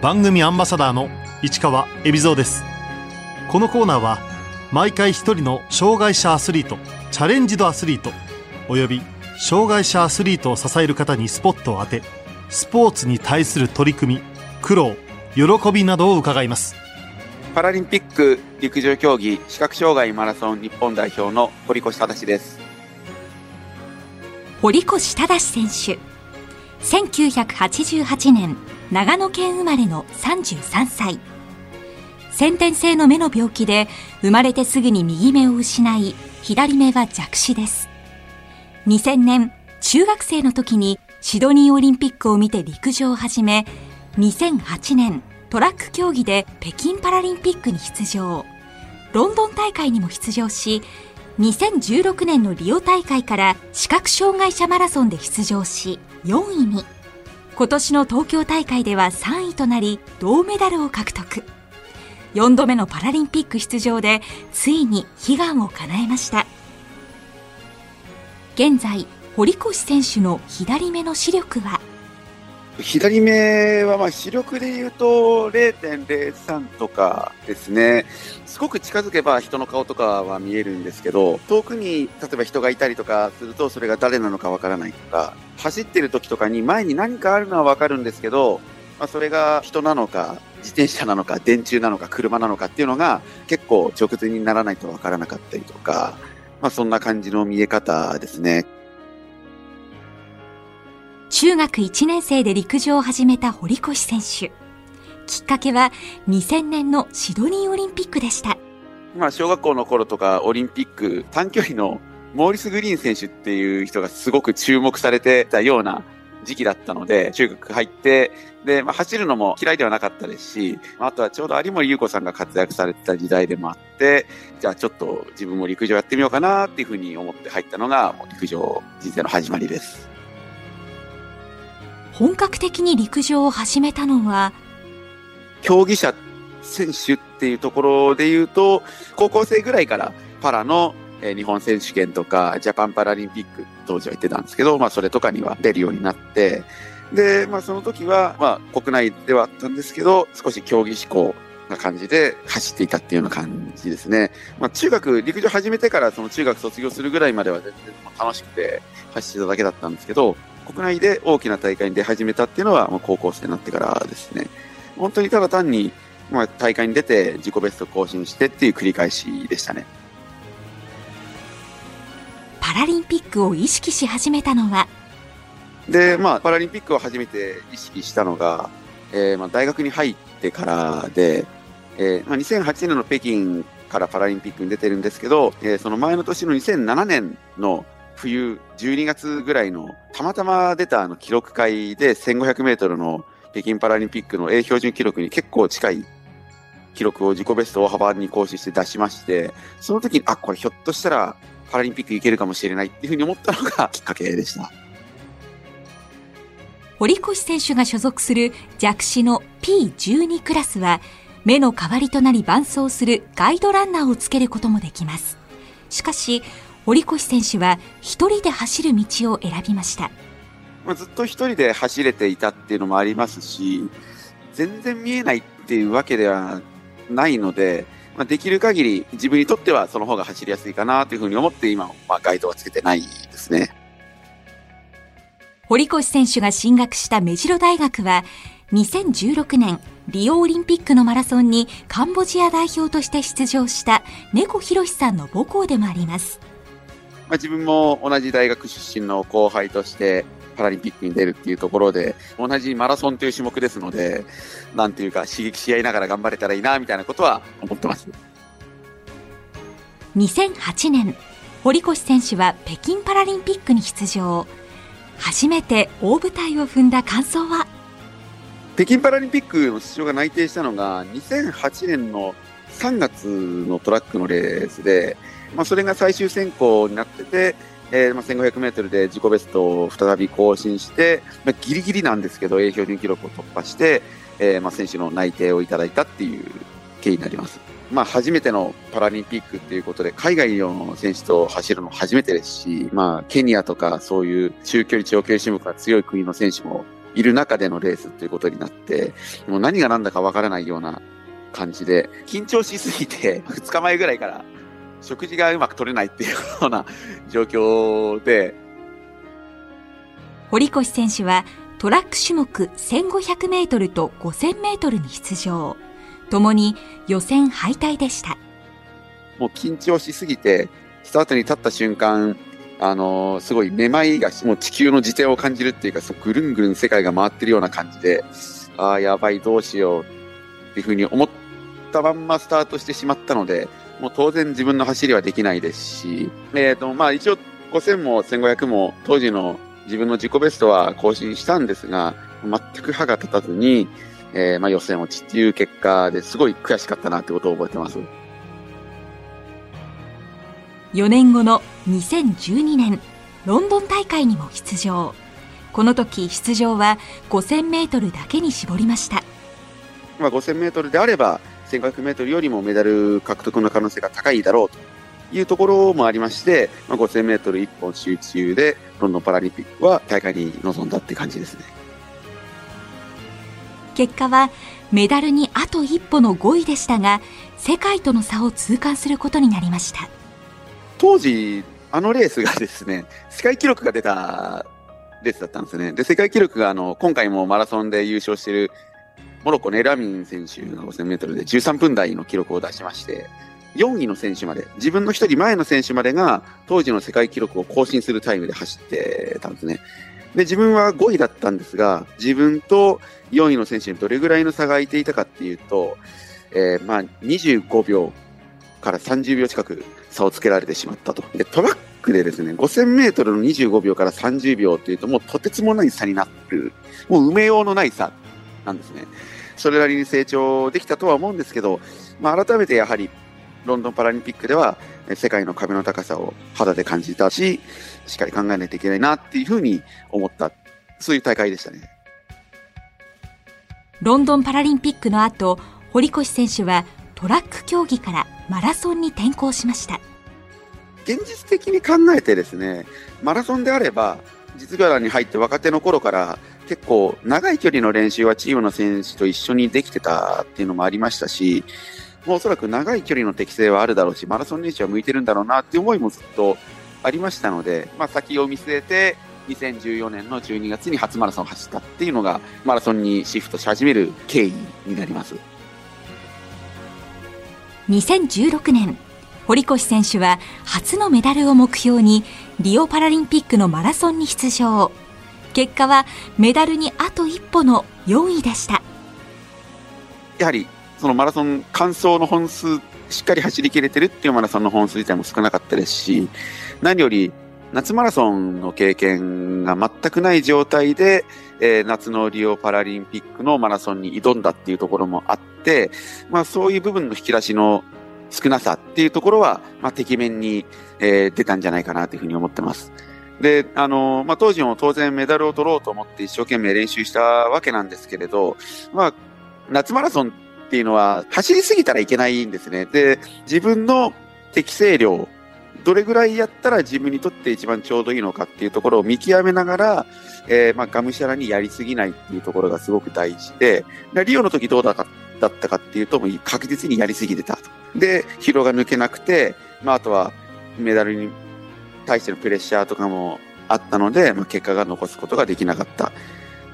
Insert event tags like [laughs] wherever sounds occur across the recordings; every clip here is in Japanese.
番組アンバサダーの市川恵比蔵です。このコーナーは毎回一人の障害者アスリートチャレンジドアスリートおよび障害者アスリートを支える方にスポットを当てスポーツに対する取り組み苦労喜びなどを伺います。パラリンピック陸上競技視覚障害マラソン日本代表の堀越忠です。堀越忠選手1988年長野県生まれの33歳先天性の目の病気で生まれてすぐに右目を失い左目は弱視です。2000年中学生の時にシドニーオリンピックを見て陸上を始め2008年トラック競技で北京パラリンピックに出場。ロンドン大会にも出場し2016年のリオ大会から視覚障害者マラソンで出場し4位に。今年の東京大会では3位となり銅メダルを獲得。4度目のパラリンピック出場でついに悲願を叶えました。現在堀越選手の左目の視力は左目はまあ視力で言うと0.03とかですね。すごく近づけば人の顔とかは見えるんですけど、遠くに例えば人がいたりとかするとそれが誰なのかわからないとか、走ってる時とかに前に何かあるのはわかるんですけど、まあ、それが人なのか、自転車なのか、電柱なのか、車なのかっていうのが結構直前にならないとわからなかったりとか、まあそんな感じの見え方ですね。中学1年生で陸上を始めた堀越選手。きっかけは2000年のシドニーオリンピックでした。まあ、小学校の頃とかオリンピック短距離のモーリス・グリーン選手っていう人がすごく注目されてたような時期だったので、中学入って、で、まあ、走るのも嫌いではなかったですし、あとはちょうど有森裕子さんが活躍されてた時代でもあって、じゃあちょっと自分も陸上やってみようかなっていうふうに思って入ったのが、陸上人生の始まりです。本格的に陸上を始めたのは、競技者、選手っていうところで言うと、高校生ぐらいからパラの日本選手権とか、ジャパンパラリンピック、当時は行ってたんですけど、まあそれとかには出るようになって、で、まあその時は、まあ国内ではあったんですけど、少し競技志向な感じで走っていたっていうような感じですね。まあ中学、陸上始めてからその中学卒業するぐらいまでは全然楽しくて走ってただけだったんですけど、国内で大きな大会に出始めたっていうのは、まあ、高校生になってからですね。本当にただ単に、まあ、大会に出て自己ベスト更新してっていう繰り返しでしたね。パラリンピックを意識し始めたのは？で、まあ、パラリンピックを初めて意識したのが、えー、まあ、大学に入ってからで、えー、まあ、2008年の北京からパラリンピックに出てるんですけど、えー、その前の年の2007年の冬、12月ぐらいの、たまたま出たあの記録会で1500メートルの北京パラリンピックの A 標準記録に結構近い記録を自己ベスト大幅に更新して出しまして、その時に、あ、これひょっとしたらパラリンピックいけるかもしれないっていうふうに思ったのが [laughs] きっかけでした。堀越選手が所属する弱視の P12 クラスは、目の代わりとなり伴走するガイドランナーをつけることもできます。しかし、堀越選手は一人で走る道を選びました。まあ、ずっと一人で走れていたっていうのもありますし、全然見えないっていうわけではないので、まあ、できる限り自分にとってはその方が走りやすいかなというふうに思って今、まあ、ガイドはつけてないですね。堀越選手が進学した目白大学は、2016年リオオリンピックのマラソンにカンボジア代表として出場した猫博さんの母校でもあります。まあ、自分も同じ大学出身の後輩としてパラリンピックに出るっていうところで、同じマラソンという種目ですので、なんていうか刺激し合いながら頑張れたらいいな、みたいなことは思ってます。2008年、堀越選手は北京パラリンピックに出場。初めて大舞台を踏んだ感想は？北京パラリンピックの出場が内定したのが2008年の3月のトラックのレースで、まあ、それが最終選考になってて、えー、まあ、1500メートルで自己ベストを再び更新して、まあ、ギリギリなんですけど、A 標準記録を突破して、えー、まあ、選手の内定をいただいたっていう経緯になります。まあ、初めてのパラリンピックっていうことで、海外の選手と走るの初めてですし、まあ、ケニアとかそういう中距離、長距離種目が強い国の選手もいる中でのレースということになって、もう何が何だかわからないような感じで、緊張しすぎて、[laughs] 2日前ぐらいから食事がうまく取れないっていうような状況で、堀越選手はトラック種目1500メートルと5000メートルに出場。ともに予選敗退でした。もう緊張しすぎて、スタートに立った瞬間、あのーすごいめまいが、もう地球の自転を感じるっていうか、そうぐるんぐるん世界が回ってるような感じで、ああ、やばい、どうしようっていうふうに思ったまんまスタートしてしまったので、もう当然自分の走りはできないですし、えっ、と、まあ一応5000も1500も当時の自分の自己ベストは更新したんですが、全く歯が立たずに、えーまあ予選落ちっていう結果ですごい悔しかったなってことを覚えてます。4年後の2012年、ロンドン大会にも出場。この時出場は5000メートルだけに絞りました。まあ、5000メートルであれば、1500メートルよりもメダル獲得の可能性が高いだろうというところもありまして、まあ、5000メートル一本集中で、ロンドンパラリンピックは大会に臨んだって感じですね。結果はメダルにあと一歩の5位でしたが、世界との差を痛感することになりました。当時、あのレースがですね、世界記録が出たレースだったんですね。で、世界記録があの、今回もマラソンで優勝しているモロッコのエラミン選手が5000メートルで13分台の記録を出しまして、4位の選手まで、自分の一人前の選手までが当時の世界記録を更新するタイムで走ってたんですね。で、自分は5位だったんですが、自分と4位の選手にどれぐらいの差が空いていたかっていうと、えーまあ、25秒から30秒近く差をつけられてしまったと。で、トラックでですね、5000メートルの25秒から30秒っていうと、もうとてつもない差になる。もう埋めようのない差なんですね。それなりに成長できたとは思うんですけど、まあ、改めてやはり、ロンドンパラリンピックでは、え世界の壁の高さを肌で感じたし、しっかり考えないといけないなっていうふうに思った、そういう大会でしたね。ロンドンパラリンピックの後、堀越選手はトラック競技からマラソンに転向しました。現実的に考えてですね、マラソンであれば、実業団に入って若手の頃から結構長い距離の練習はチームの選手と一緒にできてたっていうのもありましたし、もうおそらく長い距離の適性はあるだろうし、マラソン練習は向いてるんだろうなっていう思いもずっとありましたので、まあ先を見据えて、2014年の12月に初マラソンを走ったっていうのが、マラソンにシフトし始める経緯になります。2016年、堀越選手は初のメダルを目標にリオパラリンピックのマラソンに出場。結果はメダルにあと一歩の4位でした。やはりそのマラソン完走の本数しっかり走り切れてるっていうマラソンの本数自体も少なかったですし何より夏マラソンの経験が全くない状態で、えー夏のリオパラリンピックのマラソンに挑んだっていうところもあって、まあそういう部分の引き出しの少なさっていうところは、まあ、てきめんに、えー出たんじゃないかなというふうに思ってます。で、あのまあ、当時も当然メダルを取ろうと思って一生懸命練習したわけなんですけれど、まあ、夏マラソンっていうのは走りすぎたらいけないんですね。で、自分の適正量、どれぐらいやったら自分にとって一番ちょうどいいのかっていうところを見極めながら、えーまあ、がむしゃらにやりすぎないっていうところがすごく大事で、でリオの時どうだかだったかっていうと、もう確実にやりすぎてたと。で、疲労が抜けなくて、まあ、あとはメダルに対してのプレッシャーとかもあったので、まあ、結果が残すことができなかった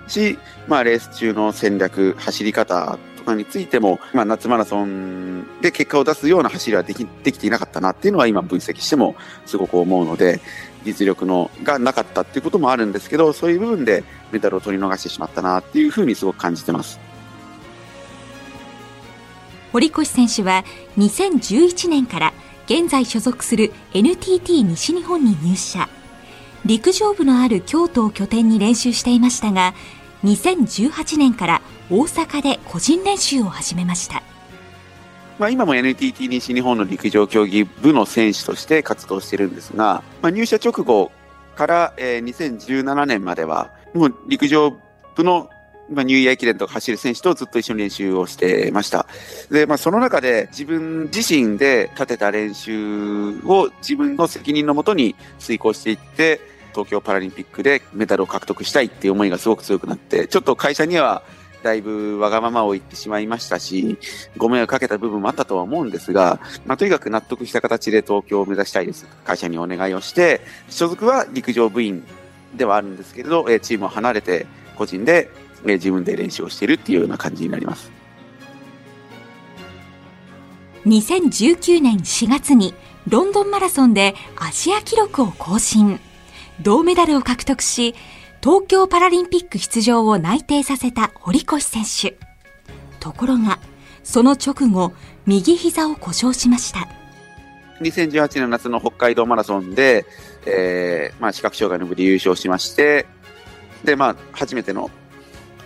し、まあ、レース中の戦略、走り方とかについても、まあ、夏マラソンで結果を出すような走りはできできていなかったなっていうのは今分析してもすごく思うので、実力のがなかったっていうこともあるんですけど、そういう部分でメダルを取り逃してしまったなっていうふうにすごく感じてます。堀越選手は2011年から現在所属する NTT 西日本に入社。陸上部のある京都を拠点に練習していましたが、2018年から大阪で個人練習を始めました。まあ、今も NTT 西日本の陸上競技部の選手として活動してるんですが、まあ、入社直後から、えー2017年までは、もう陸上部のまあ、ニューイヤー駅伝とか走る選手とずっと一緒に練習をしてました。で、まあ、その中で自分自身で立てた練習を自分の責任のもとに遂行していって、東京パラリンピックでメダルを獲得したいっていう思いがすごく強くなって、ちょっと会社にはだいぶわがままを言ってしまいましたし、ご迷惑かけた部分もあったとは思うんですが、まあ、とにかく納得した形で東京を目指したいです。会社にお願いをして、所属は陸上部員ではあるんですけれど、チームを離れて個人で自分で練習をしているっていうような感じになります。2019年4月にロンドンマラソンでアジア記録を更新。銅メダルを獲得し、東京パラリンピック出場を内定させた堀越選手。ところが、その直後、右膝を故障しました。2018年夏の北海道マラソンで、えー、まあ、視覚障害の部で優勝しまして、で、まあ、初めての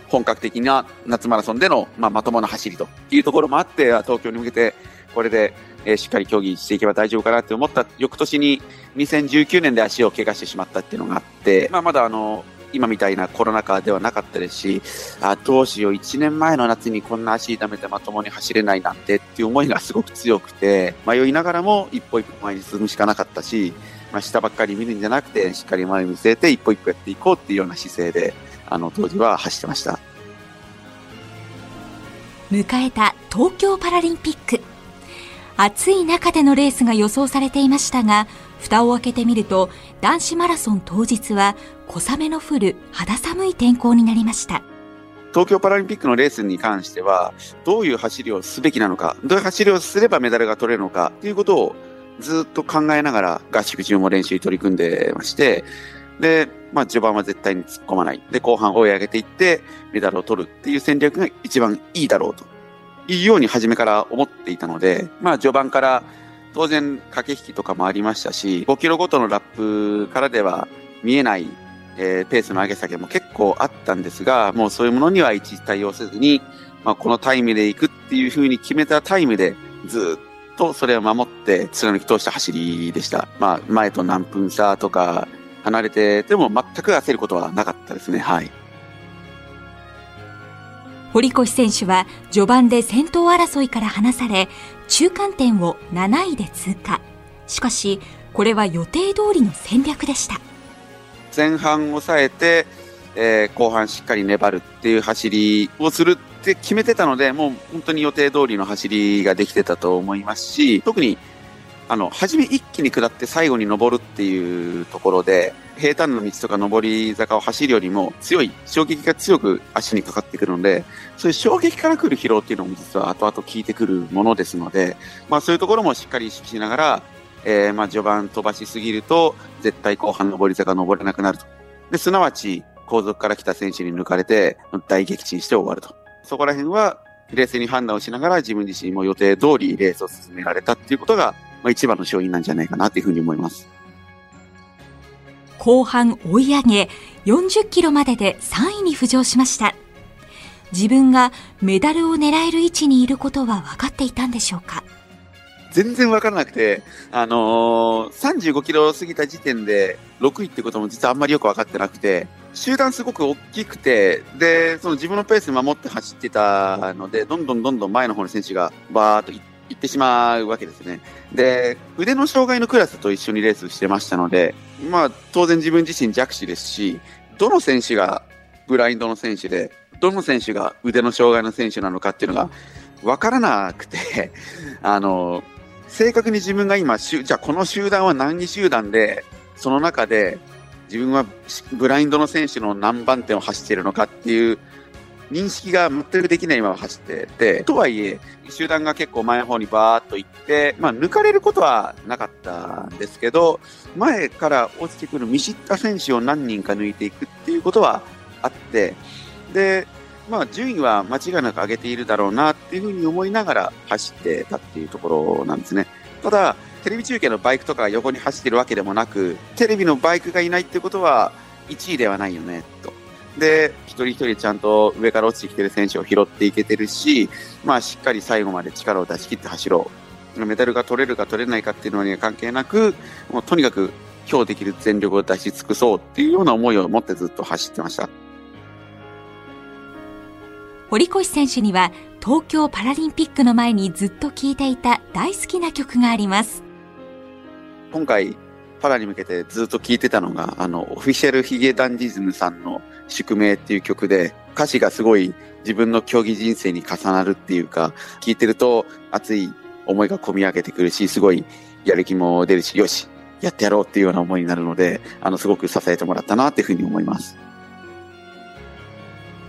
本格的な夏マラソンでの、まあ、まともな走りというところもあって、東京に向けて、これで、えー、しっかり競技していけば大丈夫かなって思った翌年に2019年で足を怪我してしまったっていうのがあって、まあ、まだあの、今みたいなコロナ禍ではなかったですし、あどうしよう、1年前の夏にこんな足痛めてまともに走れないなんてっていう思いがすごく強くて、迷いながらも一歩一歩前に進むしかなかったし、まあ、下ばっかり見るんじゃなくて、しっかり前に見据えて一歩一歩やっていこうっていうような姿勢で、あの、当時は走ってました。迎えた東京パラリンピック。暑い中でのレースが予想されていましたが、蓋を開けてみると、男子マラソン当日は小雨の降る肌寒い天候になりました。東京パラリンピックのレースに関しては、どういう走りをすべきなのか、どういう走りをすればメダルが取れるのか、ということをずっと考えながら合宿中も練習に取り組んでまして、で、まあ序盤は絶対に突っ込まない。で、後半追い上げていってメダルを取るっていう戦略が一番いいだろうというように初めから思っていたので、まあ序盤から当然駆け引きとかもありましたし、5キロごとのラップからでは見えない、えー、ペースの上げ下げも結構あったんですが、もうそういうものには一時対応せずに、まあ、このタイムで行くっていうふうに決めたタイムでずっとそれを守って貫き通した走りでした。まあ、前と何分差とか離れてでも全く焦ることはなかったですね。はい。堀越選手は序盤で先頭争いから離され、中間点を7位で通過。しかし、これは予定通りの戦略でした。前半抑えて、えー、後半しっかり粘るっていう走りをするって決めてたので、もう本当に予定通りの走りができてたと思いますし、特にあの、初め一気に下って最後に登るっていうところで、平坦な道とか上り坂を走るよりも強い、衝撃が強く足にかかってくるので、そういう衝撃から来る疲労っていうのも実は後々効いてくるものですので、まあそういうところもしっかり意識しながら、えー、まあ序盤飛ばしすぎると、絶対後半上り坂登れなくなると。で、すなわち、後続から来た選手に抜かれて、大撃沈して終わると。そこら辺は、冷静に判断をしながら自分自身も予定通りレースを進められたっていうことが、まあ、一番の勝因なんじゃないかなというふうに思います。後半追い上げ、40キロまでで3位に浮上しました。自分がメダルを狙える位置にいることは分かっていたんでしょうか？全然分からなくて、あのー、35キロ過ぎた時点で6位ってことも実はあんまりよく分かってなくて、集団すごく大きくて、で、その自分のペースに守って走ってたので、どんどんどんどん前の方の選手がバーっと行っ行ってしまうわけですね。で、腕の障害のクラスと一緒にレースしてましたので、まあ、当然自分自身弱視ですし、どの選手がブラインドの選手で、どの選手が腕の障害の選手なのかっていうのが分からなくて、あの、正確に自分が今、じゃあこの集団は何集団で、その中で自分はブラインドの選手の何番手を走っているのかっていう認識が全くできないまま走ってて、とはいえ、集団が結構前の方にバーっと行って、まあ抜かれることはなかったんですけど、前から落ちてくる見知った選手を何人か抜いていくっていうことはあって、で、まあ順位は間違いなく上げているだろうなっていうふうに思いながら走ってたっていうところなんですね。ただ、テレビ中継のバイクとか横に走ってるわけでもなく、テレビのバイクがいないってことは1位ではないよね、と。で、一人一人ちゃんと上から落ちてきてる選手を拾っていけてるし、まあしっかり最後まで力を出し切って走ろう。メダルが取れるか取れないかっていうのには関係なく、もうとにかく今日できる全力を出し尽くそうっていうような思いを持ってずっと走ってました。堀越選手には東京パラリンピックの前にずっと聴いていた大好きな曲があります。今回、パラに向けてずっと聴いてたのが、あの、オフィシャルヒゲダンディズムさんの宿命っていう曲で、歌詞がすごい自分の競技人生に重なるっていうか、聴いてると熱い思いが込み上げてくるし、すごいやる気も出るし、よし、やってやろうっていうような思いになるので、あの、すごく支えてもらったなっていうふうに思います。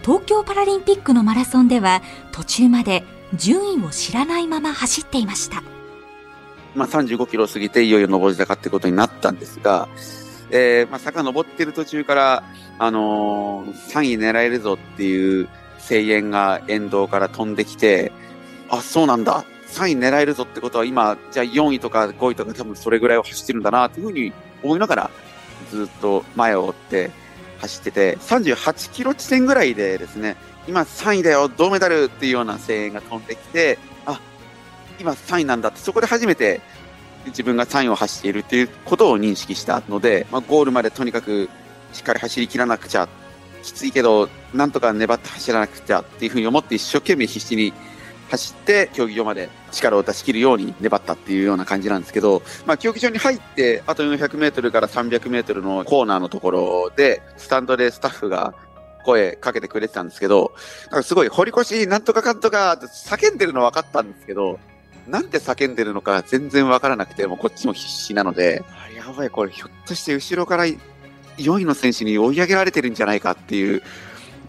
東京パラリンピックのマラソンでは途中まで順位を知らないまま走っていました。まあ、35キロ過ぎていよいよ上り坂ってことになったんですが、えー、まあ、坂登ってる途中から、あのー、3位狙えるぞっていう声援が沿道から飛んできて、あ、そうなんだ。3位狙えるぞってことは今、じゃあ4位とか5位とか多分それぐらいを走ってるんだなっていうふうに思いながら、ずっと前を追って走ってて、38キロ地点ぐらいでですね、今3位だよ、銅メダルっていうような声援が飛んできて、あ、今3位なんだって、そこで初めて自分が3位を走っているっていうことを認識したので、まあ、ゴールまでとにかくしっかり走り切らなくちゃ、きついけど、なんとか粘って走らなくちゃっていうふうに思って一生懸命必死に走って競技場まで力を出し切るように粘ったっていうような感じなんですけど、まあ、競技場に入ってあと400メートルから300メートルのコーナーのところで、スタンドでスタッフが声かけてくれてたんですけど、なんかすごい堀越なんとかかんとか叫んでるの分かったんですけど、なんで叫んでるのか全然分からなくて、もうこっちも必死なので、やばい、これひょっとして後ろから4位の選手に追い上げられてるんじゃないかっていう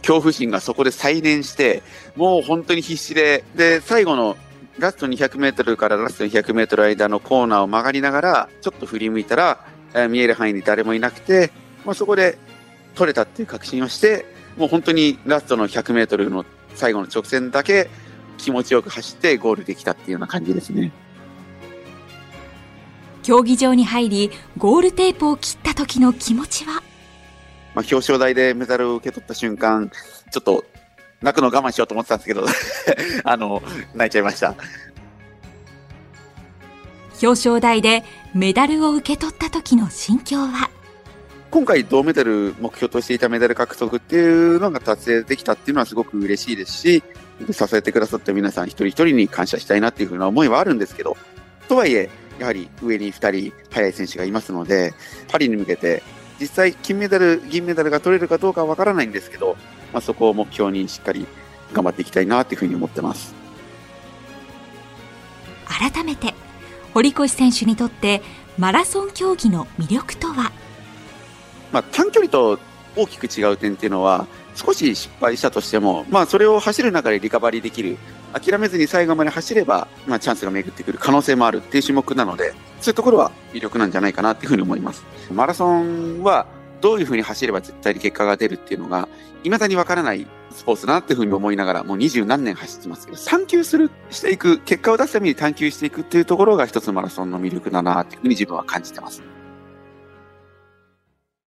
恐怖心がそこで再燃して、もう本当に必死で、で、最後のラスト200メートルからラスト200メートル間のコーナーを曲がりながら、ちょっと振り向いたら、えー、見える範囲に誰もいなくて、まあ、そこで取れたっていう確信をして、もう本当にラストの100メートルの最後の直線だけ気持ちよく走ってゴールできたっていうような感じですね。競技場に入り、ゴールテープを切った時の気持ちは？まあ、表彰台でメダルを受け取った瞬間、ちょっと泣くの我慢しようと思ってたんですけど [laughs] あの、泣いちゃいました。表彰台でメダルを受け取った時の心境は？今回銅メダル目標としていたメダル獲得っていうのが達成できたっていうのはすごく嬉しいですし、支えてくださった皆さん一人一人に感謝したいなっていうふうな思いはあるんですけど、とはいえ、やはり上に2人速い選手がいますので、パリに向けて実際金メダル、銀メダルが取れるかどうかはわからないんですけど、まあ、そこを目標にしっかり頑張っていきたいなというふうに思ってます。改めて、堀越選手にとってマラソン競技の魅力とは？まあ、短距離と大きく違う点っていうのは、少し失敗したとしても、まあ、それを走る中でリカバリーできる。諦めずに最後まで走れば、まあ、チャンスが巡ってくる可能性もあるっていう種目なので、そういうところは魅力なんじゃないかなっていうふうに思います。マラソンはどういうふうに走れば絶対に結果が出るっていうのが、未だにわからないスポーツだなっていうふうに思いながら、もう二十何年走ってますけど、探求する、していく、結果を出すために探求していくっていうところが一つマラソンの魅力だなっていうふうに自分は感じてます。